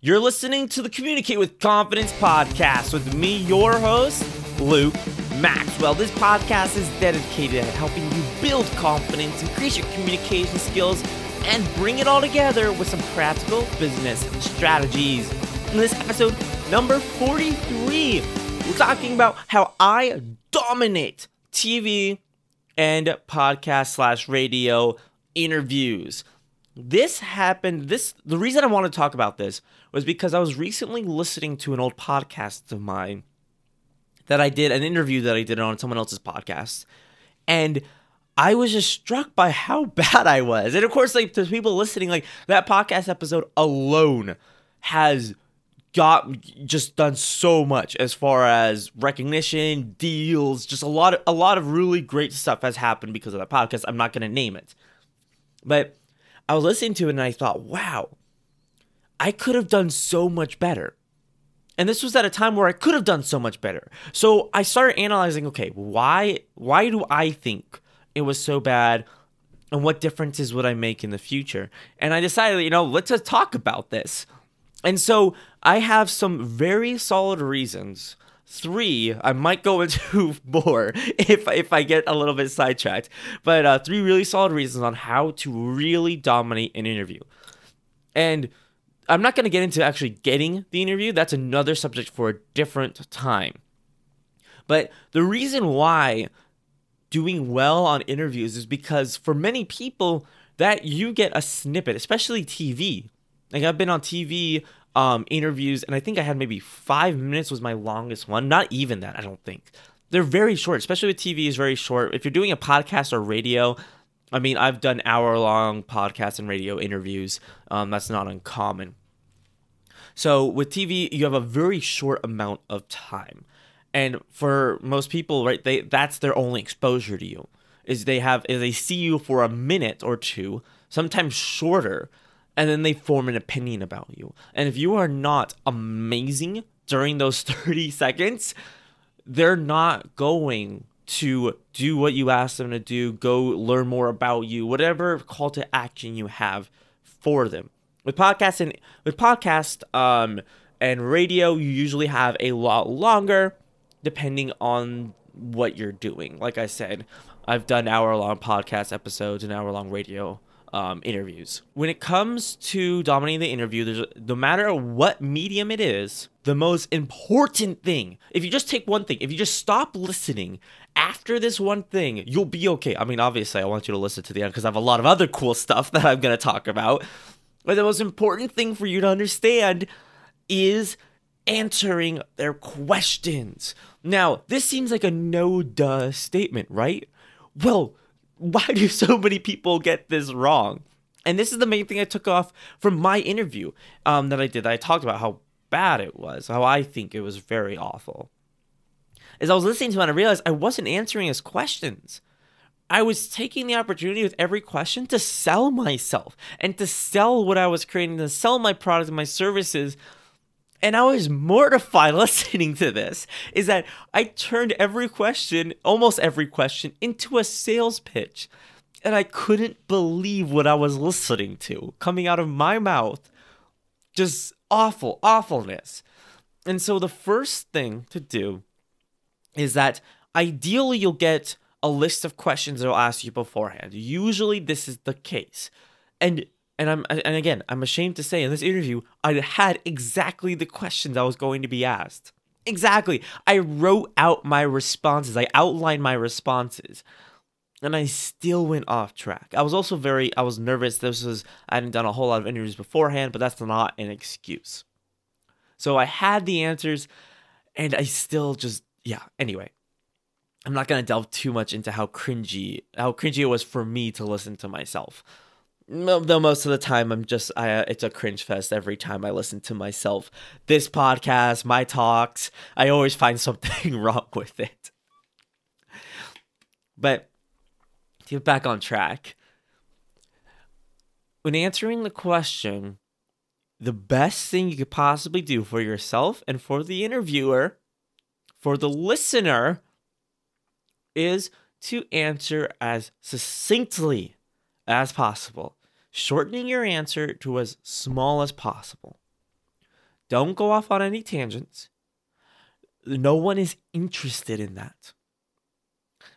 You're listening to the Communicate with Confidence podcast with me, your host, Luke Maxwell. This podcast is dedicated at helping you build confidence, increase your communication skills, and bring it all together with some practical business strategies. In this episode, number 43, we're talking about how I dominate TV and podcast slash radio interviews. This happened. This the reason I want to talk about this was because I was recently listening to an old podcast of mine that I did an interview that I did on someone else's podcast, and I was just struck by how bad I was. And of course, like there's people listening, like that podcast episode alone has got just done so much as far as recognition, deals, just a lot of a lot of really great stuff has happened because of that podcast. I'm not gonna name it. But I was listening to it and I thought, wow, I could have done so much better. And this was at a time where I could have done so much better. So I started analyzing, okay, why why do I think it was so bad? And what differences would I make in the future? And I decided, you know, let's just talk about this. And so I have some very solid reasons. Three, I might go into more if if I get a little bit sidetracked, but uh, three really solid reasons on how to really dominate an interview. And I'm not going to get into actually getting the interview. That's another subject for a different time. But the reason why doing well on interviews is because for many people that you get a snippet, especially TV. Like I've been on TV um, interviews, and I think I had maybe five minutes was my longest one. Not even that, I don't think. They're very short, especially with TV is very short. If you're doing a podcast or radio, I mean, I've done hour long podcasts and radio interviews. Um, that's not uncommon. So with TV, you have a very short amount of time, and for most people, right, they that's their only exposure to you. Is they have is they see you for a minute or two, sometimes shorter, and then they form an opinion about you. And if you are not amazing during those 30 seconds, they're not going to do what you ask them to do, go learn more about you, whatever call to action you have for them. With podcasts and with podcast um and radio, you usually have a lot longer depending on what you're doing. Like I said, I've done hour long podcast episodes and hour long radio um, interviews. When it comes to dominating the interview, there's no matter what medium it is, the most important thing. If you just take one thing, if you just stop listening after this one thing, you'll be okay. I mean, obviously, I want you to listen to the end because I have a lot of other cool stuff that I'm to talk about. But the most important thing for you to understand is answering their questions. Now, this seems like a no duh statement, right? Well, why do so many people get this wrong? And this is the main thing I took off from my interview um, that I did. That I talked about how bad it was, how I think it was very awful. As I was listening to it, I realized I wasn't answering his questions. I was taking the opportunity with every question to sell myself and to sell what I was creating, to sell my product and my services and I was mortified listening to this is that I turned every question, almost every question, into a sales pitch. And I couldn't believe what I was listening to coming out of my mouth. Just awful, awfulness. And so the first thing to do is that ideally you'll get a list of questions they'll ask you beforehand. Usually this is the case. And and I'm and again, I'm ashamed to say in this interview, I had exactly the questions I was going to be asked. Exactly. I wrote out my responses. I outlined my responses. And I still went off track. I was also very I was nervous. This was I hadn't done a whole lot of interviews beforehand, but that's not an excuse. So I had the answers and I still just yeah, anyway. I'm not to delve too much into how cringy how cringy it was for me to listen to myself though most of the time i'm just i uh, it's a cringe fest every time i listen to myself. This podcast my talks i always find something wrong with it. But to get back on track when answering the question the best thing you could possibly do for yourself and for the interviewer for the listener is to answer as succinctly as possible shortening your answer to as small as possible. Don't go off on any tangents. No one is interested in that.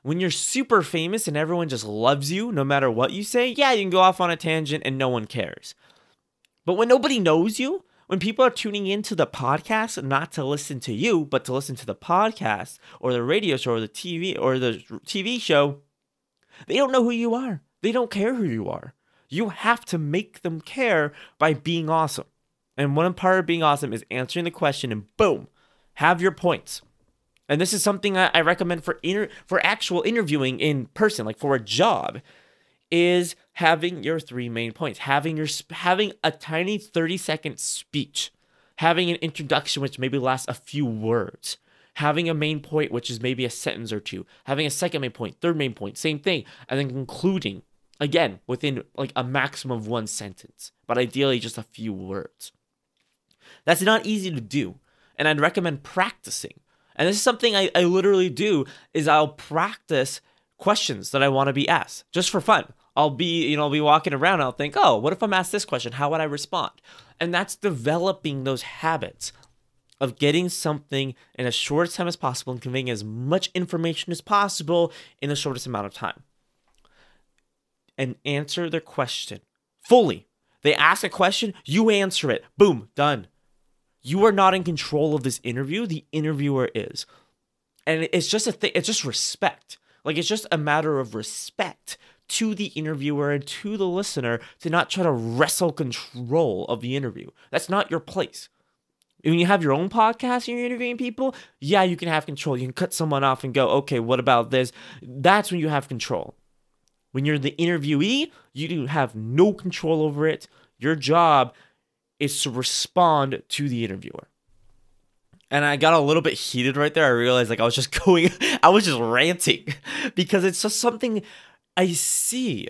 When you're super famous and everyone just loves you no matter what you say, yeah, you can go off on a tangent and no one cares. But when nobody knows you, when people are tuning into the podcast not to listen to you, but to listen to the podcast or the radio show or the TV or the TV show, they don't know who you are. They don't care who you are. You have to make them care by being awesome. And one part of being awesome is answering the question and boom, have your points. And this is something I, recommend for inter- for actual interviewing in person, like for a job, is having your three main points, having your having a tiny 30 second speech, having an introduction which maybe lasts a few words, having a main point which is maybe a sentence or two, having a second main point, third main point, same thing, and then concluding again within like a maximum of one sentence, but ideally just a few words. That's not easy to do, and I'd recommend practicing. And this is something I, I literally do is I'll practice questions that I want to be asked just for fun. I'll be, you know, I'll be walking around. I'll think, oh, what if I'm asked this question? How would I respond? And that's developing those habits of getting something in as short a time as possible and conveying as much information as possible in the shortest amount of time. And answer their question fully. They ask a question, you answer it. Boom, done. You are not in control of this interview. The interviewer is. And it's just a thing, it's just respect. Like it's just a matter of respect to the interviewer and to the listener to not try to wrestle control of the interview. That's not your place. When you have your own podcast and you're interviewing people, yeah, you can have control. You can cut someone off and go, okay, what about this? That's when you have control. When you're the interviewee, you have no control over it. Your job is to respond to the interviewer. And I got a little bit heated right there. I realized like I was just going, I was just ranting because it's just something I see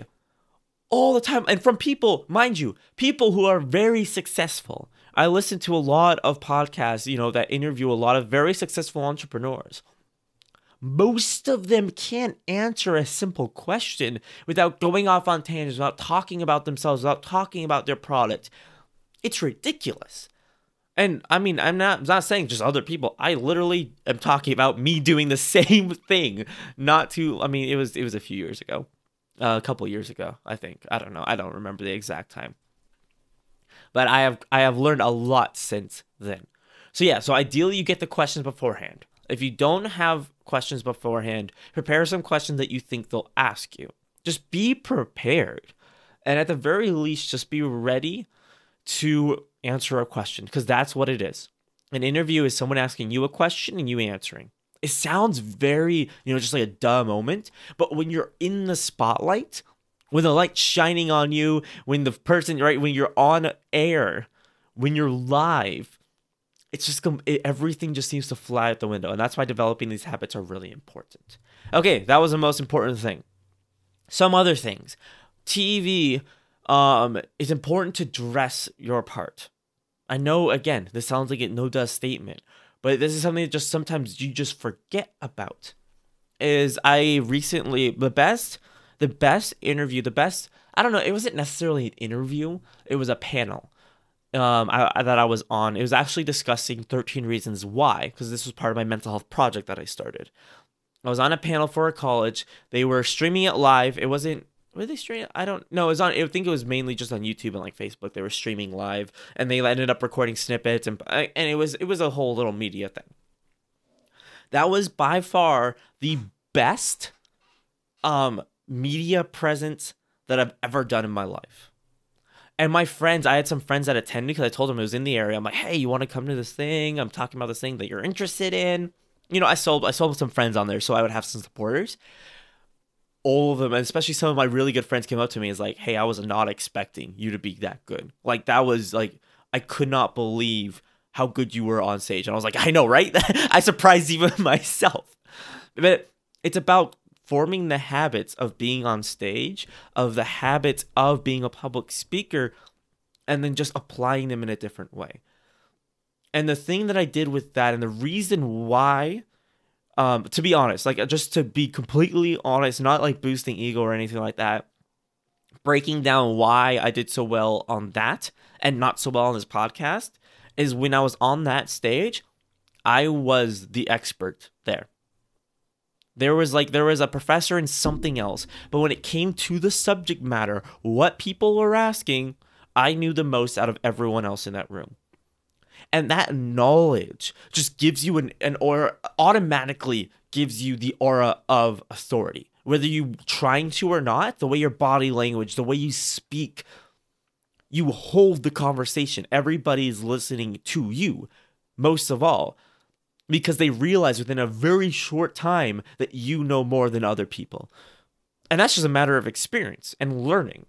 all the time. And from people, mind you, people who are very successful. I listen to a lot of podcasts, you know, that interview a lot of very successful entrepreneurs. Most of them can't answer a simple question without going off on tangents, without talking about themselves, without talking about their product. It's ridiculous. And I mean, I'm not I'm not saying just other people. I literally am talking about me doing the same thing. Not too. I mean, it was it was a few years ago, uh, a couple years ago. I think. I don't know. I don't remember the exact time. But I have I have learned a lot since then. So yeah. So ideally, you get the questions beforehand. If you don't have questions beforehand, prepare some questions that you think they'll ask you. Just be prepared, and at the very least, just be ready to answer a question because that's what it is. An interview is someone asking you a question and you answering. It sounds very, you know, just like a duh moment, but when you're in the spotlight, when the light's shining on you, when the person, right, when you're on air, when you're live, it's just it, everything just seems to fly out the window. And that's why developing these habits are really important. Okay, that was the most important thing. Some other things. TV um, important to dress your part. I know, again, this sounds like a no does statement, but this is something that just sometimes you just forget about. Is I recently, the best, the best interview, the best, I don't know, it wasn't necessarily an interview, it was a panel um, I, that I was on. It was actually discussing 13 reasons why, because this was part of my mental health project that I started. I was on a panel for a college. They were streaming it live. It wasn't were they streaming? I don't know. It was on. I think it was mainly just on YouTube and like Facebook. They were streaming live, and they ended up recording snippets, and and it was it was a whole little media thing. That was by far the best um media presence that I've ever done in my life. And my friends, I had some friends that attended because I told them it was in the area. I'm like, hey, you want to come to this thing? I'm talking about this thing that you're interested in. You know, I sold I sold some friends on there, so I would have some supporters all of them, and especially some of my really good friends came up to me and like, "Hey, I was not expecting you to be that good. Like that was like I could not believe how good you were on stage." And I was like, "I know, right? I surprised even myself." But it's about forming the habits of being on stage, of the habits of being a public speaker, and then just applying them in a different way. And the thing that I did with that, and the reason why um, to be honest, like just to be completely honest, not like boosting ego or anything like that. Breaking down why I did so well on that and not so well on this podcast is when I was on that stage, I was the expert there. There was like there was a professor and something else, but when it came to the subject matter, what people were asking, I knew the most out of everyone else in that room. And that knowledge just gives you an, an aura, automatically gives you the aura of authority. Whether you trying to or not, the way your body language, the way you speak, you hold the conversation. Everybody is listening to you, most of all, because they realize within a very short time that you know more than other people. And that's just a matter of experience and learning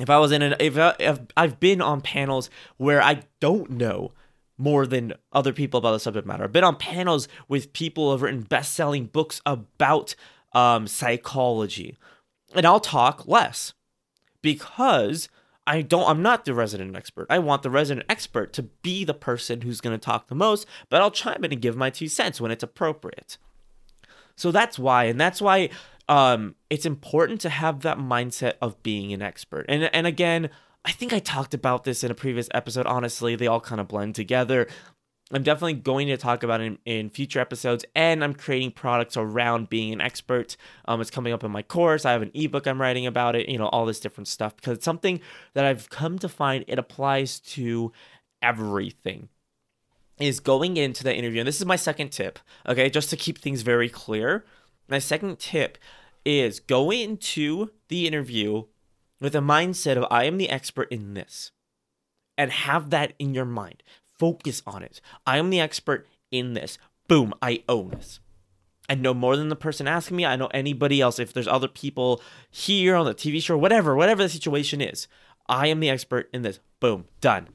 if I was in an if, I, if I've been on panels where I don't know more than other people about the subject matter. I've been on panels with people who have written best-selling books about um, psychology, and I'll talk less because I don't. I'm not the resident expert. I want the resident expert to be the person who's going to talk the most, but I'll chime in and give my two cents when it's appropriate. So that's why, and that's why um, it's important to have that mindset of being an expert. And and again, I think I talked about this in a previous episode. Honestly, they all kind of blend together. I'm definitely going to talk about it in, in future episodes, and I'm creating products around being an expert. Um, it's coming up in my course. I have an ebook I'm writing about it. You know, all this different stuff because it's something that I've come to find it applies to everything. Is going into the interview, and this is my second tip. Okay, just to keep things very clear my second tip is go into the interview with a mindset of I am the expert in this and have that in your mind. Focus on it. I am the expert in this. Boom, I own this. I know more than the person asking me. I know anybody else. If there's other people here on the TV show, whatever, whatever the situation is, I am the expert in this. Boom, done.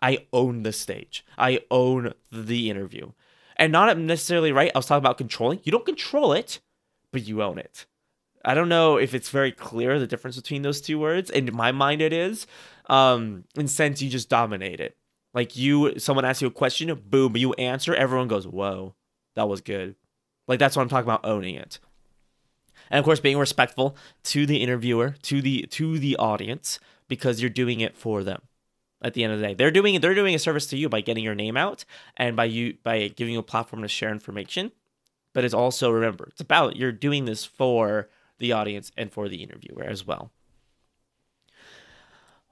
I own the stage. I own the interview and not necessarily right. I was talking about controlling. You don't control it, but you own it. I don't know if it's very clear the difference between those two words. In my mind, it is. Um, in sense, you just dominate it. Like you, someone asks you a question, boom, you answer. Everyone goes, "Whoa, that was good." Like that's what I'm talking about, owning it. And of course, being respectful to the interviewer, to the to the audience, because you're doing it for them at the end of the day. They're doing they're doing a service to you by getting your name out and by you by giving you a platform to share information. But it's also remember, it's about you're doing this for the audience and for the interviewer as well.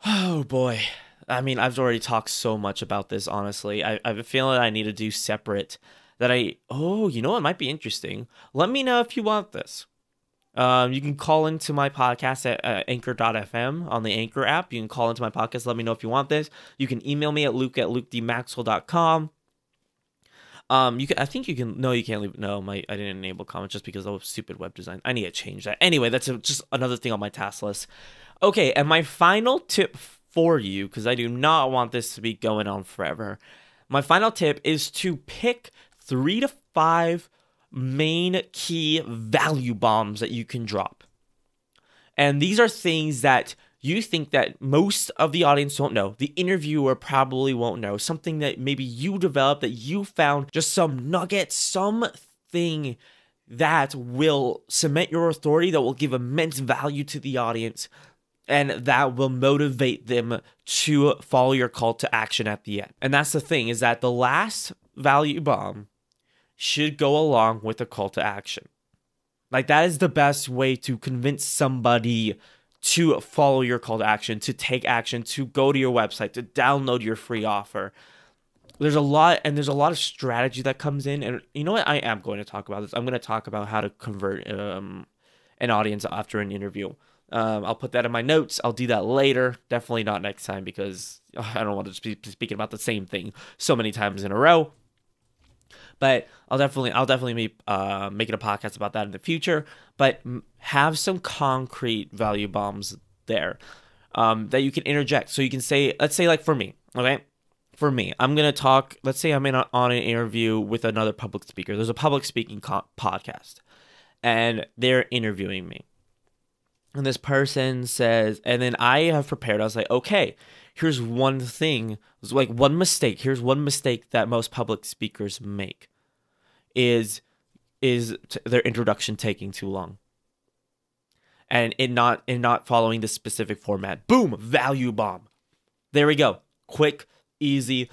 Oh boy. I mean, I've already talked so much about this, honestly. I, I have a feeling I need to do separate that I oh, you know it might be interesting. Let me know if you want this. Um, you can call into my podcast at uh, anchor.fm on the Anchor app. You can call into my podcast. Let me know if you want this. You can email me at luke at lukedmaxwell.com. Um, you can. I think you can. No, you can't leave. No, my I didn't enable comments just because of stupid web design. I need to change that. Anyway, that's a, just another thing on my task list. Okay, and my final tip for you, because I do not want this to be going on forever. My final tip is to pick three to five main key value bombs that you can drop. And these are things that you think that most of the audience don't know. The interviewer probably won't know. Something that maybe you developed that you found just some nugget, something that will cement your authority, that will give immense value to the audience, and that will motivate them to follow your call to action at the end. And that's the thing is that the last value bomb should go along with a call to action. Like that is the best way to convince somebody to follow your call to action, to take action, to go to your website, to download your free offer. There's a lot and there's a lot of strategy that comes in and you know what I am going to talk about this. I'm going to talk about how to convert um, an audience after an interview. Um, I'll put that in my notes. I'll do that later. Definitely not next time because I don't want to just be speaking about the same thing so many times in a row. But I'll definitely I'll definitely be uh, making a podcast about that in the future. But have some concrete value bombs there um, that you can interject. So you can say, let's say like for me, okay. For me, I'm gonna talk. Let's say I'm in a, on an interview with another public speaker. There's a public speaking co- podcast, and they're interviewing me. And this person says, and then I have prepared. I was like, okay, here's one thing, like one mistake. Here's one mistake that most public speakers make is is t- their introduction taking too long and it not in not following the specific format boom value bomb there we go quick easy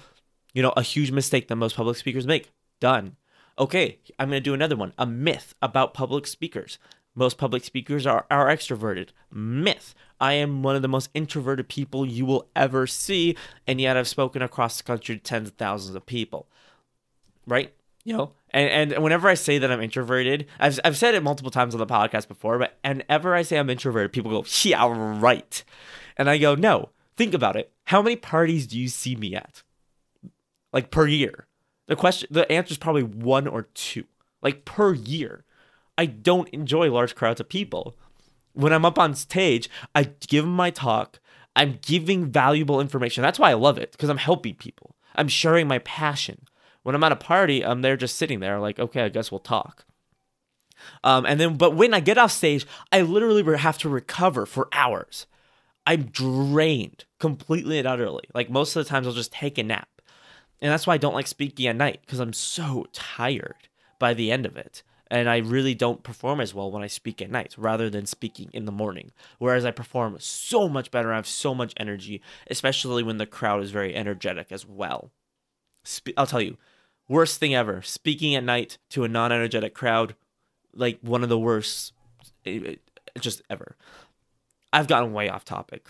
You know, a huge mistake that most public speakers make. Done. Okay, I'm going to do another one. A myth about public speakers. Most public speakers are, are extroverted. Myth. I am one of the most introverted people you will ever see, and yet I've spoken across the country to tens of thousands of people. Right? You know, and, and whenever I say that I'm introverted, I've, I've said it multiple times on the podcast before, but whenever I say I'm introverted, people go, yeah, right. And I go, no, think about it. How many parties do you see me at? Like per year? The question, the answer is probably one or two, like per year. I don't enjoy large crowds of people. When I'm up on stage, I give my talk. I'm giving valuable information. That's why I love it because I'm helping people. I'm sharing my passion. When I'm at a party, I'm there just sitting there, like, okay, I guess we'll talk. Um, and then, but when I get off stage, I literally have to recover for hours. I'm drained completely and utterly. Like most of the times, I'll just take a nap. And that's why I don't like speaking at night because I'm so tired by the end of it. And I really don't perform as well when I speak at night rather than speaking in the morning. Whereas I perform so much better. I have so much energy, especially when the crowd is very energetic as well. Spe- I'll tell you, Worst thing ever. Speaking at night to a non energetic crowd, like one of the worst eh, eh, just ever. I've gotten way off topic.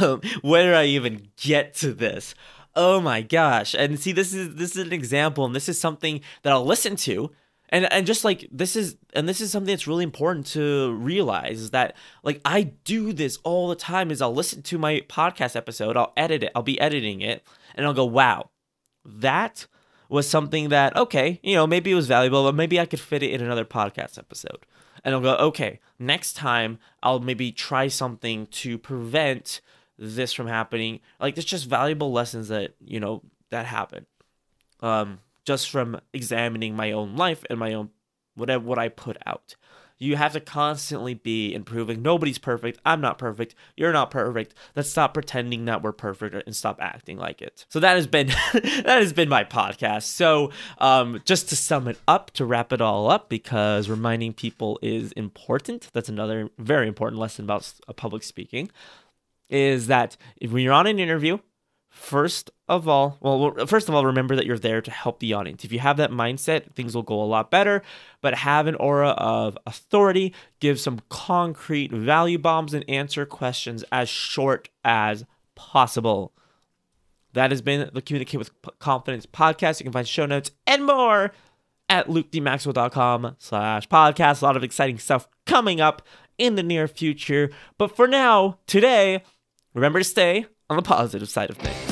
Um, where did I even get to this? Oh my gosh. And see this is this is an example and this is something that I'll listen to and and just like this is and this is something that's really important to realize is that like I do this all the time is I'll listen to my podcast episode, I'll edit it, I'll be editing it and I'll go, "Wow. That was something that, okay, you know, maybe it was valuable, but maybe I could fit it in another podcast episode. And I'll go, okay, next time I'll maybe try something to prevent this from happening. Like, there's just valuable lessons that, you know, that happen. Um, just from examining my own life and my own whatever what I put out. You have to constantly be improving. Nobody's perfect. I'm not perfect. You're not perfect. Let's stop pretending that we're perfect and stop acting like it. So that has been that has been my podcast. So um, just to sum it up, to wrap it all up, because reminding people is important. That's another very important lesson about public speaking. Is that when you're on an interview, first of all, well, first of all, remember that you're there to help the audience. If you have that mindset, things will go a lot better. But have an aura of authority, give some concrete value bombs, and answer questions as short as possible. That has been the Communicate with Confidence podcast. You can find show notes and more at lukedmaxwell.com slash podcast. A lot of exciting stuff coming up in the near future. But for now, today, remember to stay on the positive side of things.